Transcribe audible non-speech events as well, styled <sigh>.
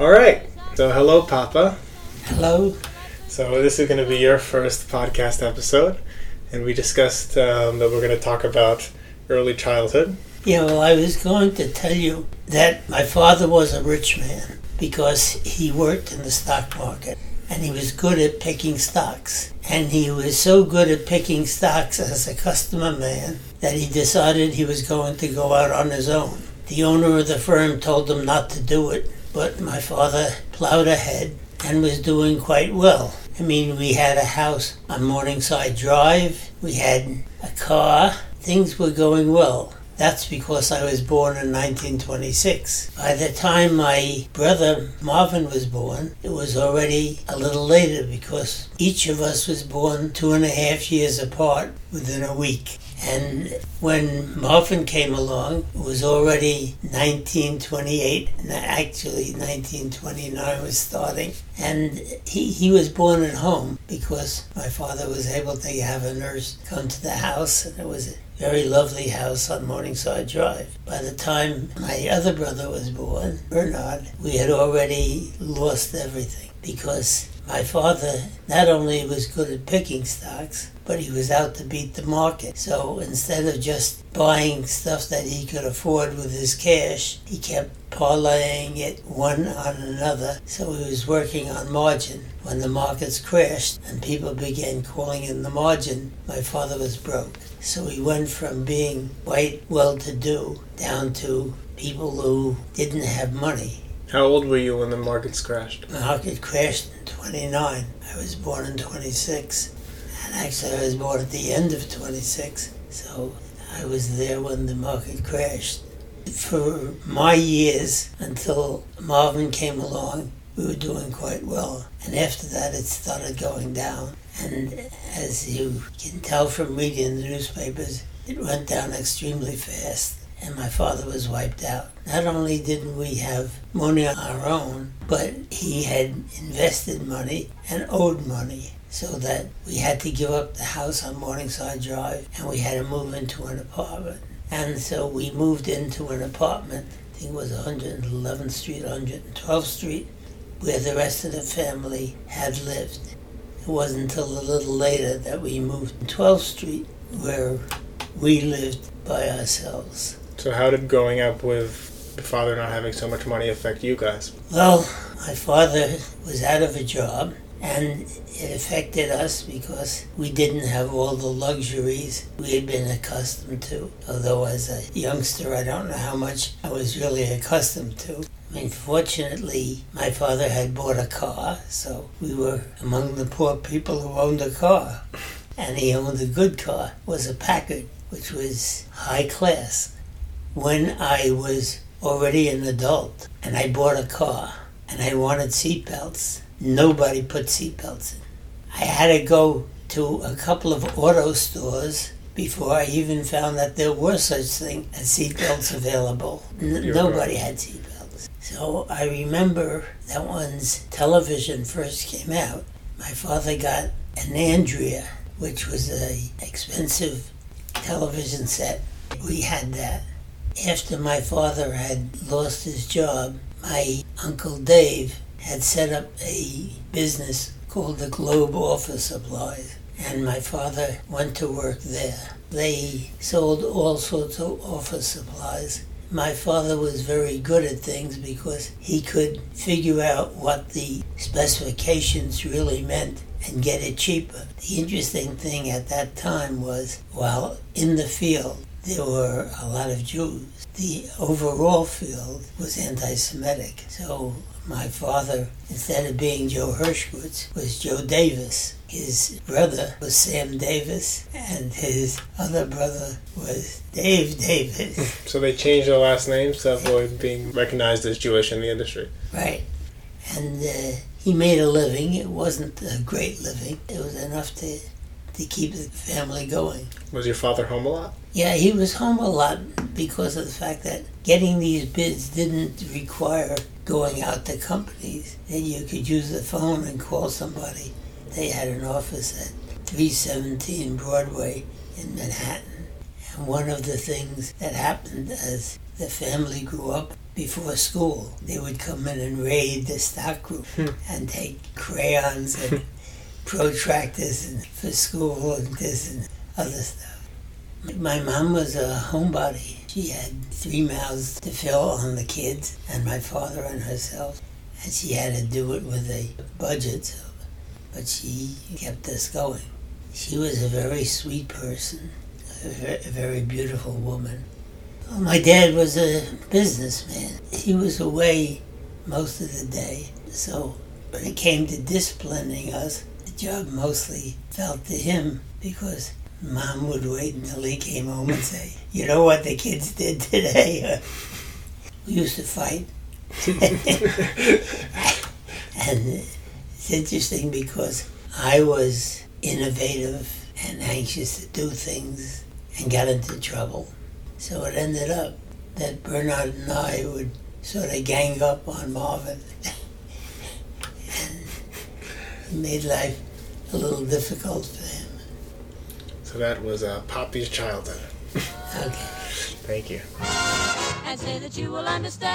All right. So, hello, Papa. Hello. So, this is going to be your first podcast episode, and we discussed um, that we're going to talk about early childhood. Yeah, well, I was going to tell you that my father was a rich man because he worked in the stock market and he was good at picking stocks. And he was so good at picking stocks as a customer man that he decided he was going to go out on his own. The owner of the firm told him not to do it, but my father plowed ahead and was doing quite well. I mean, we had a house on Morningside Drive, we had a car, things were going well. That's because I was born in 1926. By the time my brother Marvin was born, it was already a little later because each of us was born two and a half years apart within a week. And when Marvin came along, it was already 1928, actually 1929 was starting. And he, he was born at home because my father was able to have a nurse come to the house, and it was a very lovely house on Morningside Drive. By the time my other brother was born, Bernard, we had already lost everything because my father not only was good at picking stocks, but he was out to beat the market. So instead of just buying stuff that he could afford with his cash, he kept parlaying it one on another. So he was working on margin. When the markets crashed and people began calling in the margin, my father was broke. So he went from being quite well to do down to people who didn't have money. How old were you when the markets crashed? The market crashed in 29. I was born in 26. And actually, I was born at the end of 26. So I was there when the market crashed. For my years, until Marvin came along, we were doing quite well. And after that, it started going down. And as you can tell from reading the newspapers, it went down extremely fast and my father was wiped out. Not only didn't we have money on our own, but he had invested money and owed money. So that we had to give up the house on Morningside Drive and we had to move into an apartment. And so we moved into an apartment, I think it was 111th Street, 112th Street, where the rest of the family had lived. It wasn't until a little later that we moved to 12th Street, where we lived by ourselves. So, how did growing up with your father not having so much money affect you guys? Well, my father was out of a job, and it affected us because we didn't have all the luxuries we had been accustomed to. Although, as a youngster, I don't know how much I was really accustomed to. I mean, fortunately, my father had bought a car, so we were among the poor people who owned a car. And he owned a good car, it was a Packard, which was high class when I was already an adult and I bought a car and I wanted seatbelts, nobody put seatbelts in. I had to go to a couple of auto stores before I even found that there were such thing as seatbelts available. N- nobody had seatbelts. So I remember that once television first came out, my father got an Andrea, which was a expensive television set. We had that after my father had lost his job, my Uncle Dave had set up a business called the Globe Office Supplies, and my father went to work there. They sold all sorts of office supplies. My father was very good at things because he could figure out what the specifications really meant and get it cheaper. The interesting thing at that time was while in the field, there were a lot of Jews. The overall field was anti Semitic. So my father, instead of being Joe Hershkowitz, was Joe Davis. His brother was Sam Davis, and his other brother was Dave Davis. <laughs> so they changed their last names to avoid being recognized as Jewish in the industry. Right. And uh, he made a living. It wasn't a great living, it was enough to to keep the family going. Was your father home a lot? Yeah, he was home a lot because of the fact that getting these bids didn't require going out to companies. And you could use the phone and call somebody. They had an office at 317 Broadway in Manhattan. And one of the things that happened as the family grew up before school, they would come in and raid the stock room hmm. and take crayons and <laughs> protractors and for school and this and other stuff. My mom was a homebody. She had three mouths to fill on the kids and my father and herself, and she had to do it with a budget, but she kept us going. She was a very sweet person, a ve- a very beautiful woman. Well, my dad was a businessman. He was away most of the day, so when it came to disciplining us, job mostly fell to him because mom would wait until he came home and say, "You know what the kids did today?" we used to fight, <laughs> and it's interesting because I was innovative and anxious to do things and got into trouble. So it ended up that Bernard and I would sort of gang up on Marvin. <laughs> and made life a little difficult for him. So that was uh, Poppy's childhood. Okay. <laughs> Thank you. and say that you will understand.